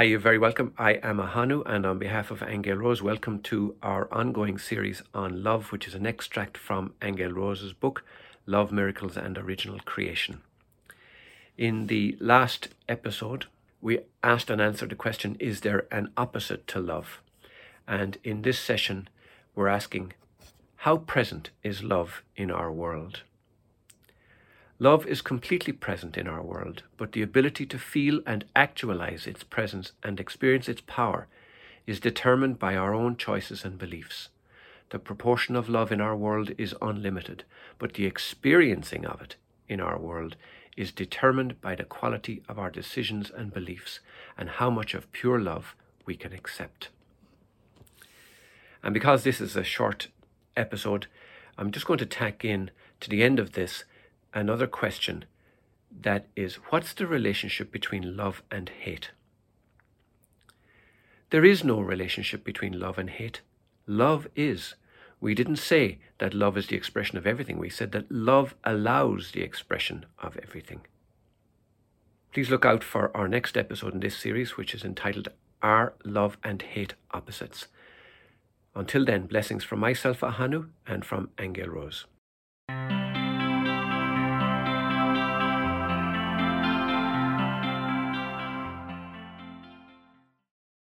Hi, you're very welcome. I am Ahanu, and on behalf of Angel Rose, welcome to our ongoing series on love, which is an extract from Angel Rose's book, Love, Miracles, and Original Creation. In the last episode, we asked and answered the question Is there an opposite to love? And in this session, we're asking How present is love in our world? Love is completely present in our world, but the ability to feel and actualize its presence and experience its power is determined by our own choices and beliefs. The proportion of love in our world is unlimited, but the experiencing of it in our world is determined by the quality of our decisions and beliefs and how much of pure love we can accept. And because this is a short episode, I'm just going to tack in to the end of this another question that is what's the relationship between love and hate? There is no relationship between love and hate. Love is. We didn't say that love is the expression of everything. We said that love allows the expression of everything. Please look out for our next episode in this series, which is entitled Are Love and Hate Opposites? Until then, blessings from myself, Ahanu, and from Angel Rose.